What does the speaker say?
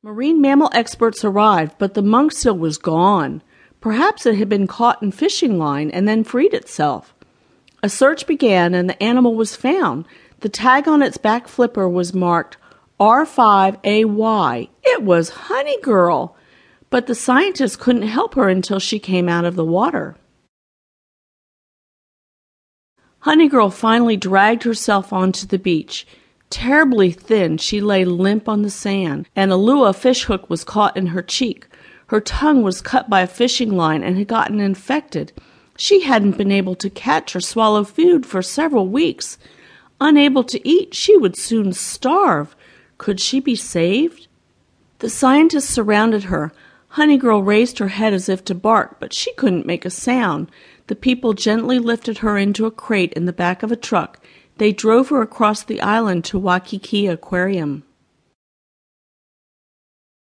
Marine mammal experts arrived, but the monk seal was gone. Perhaps it had been caught in fishing line and then freed itself. A search began and the animal was found. The tag on its back flipper was marked R5AY. It was Honey Girl. But the scientists couldn't help her until she came out of the water. Honey Girl finally dragged herself onto the beach. Terribly thin, she lay limp on the sand, and a lure fishhook was caught in her cheek. Her tongue was cut by a fishing line and had gotten infected. She hadn't been able to catch or swallow food for several weeks. Unable to eat, she would soon starve. Could she be saved? The scientists surrounded her. Honey Girl raised her head as if to bark, but she couldn't make a sound. The people gently lifted her into a crate in the back of a truck. They drove her across the island to Waikiki Aquarium.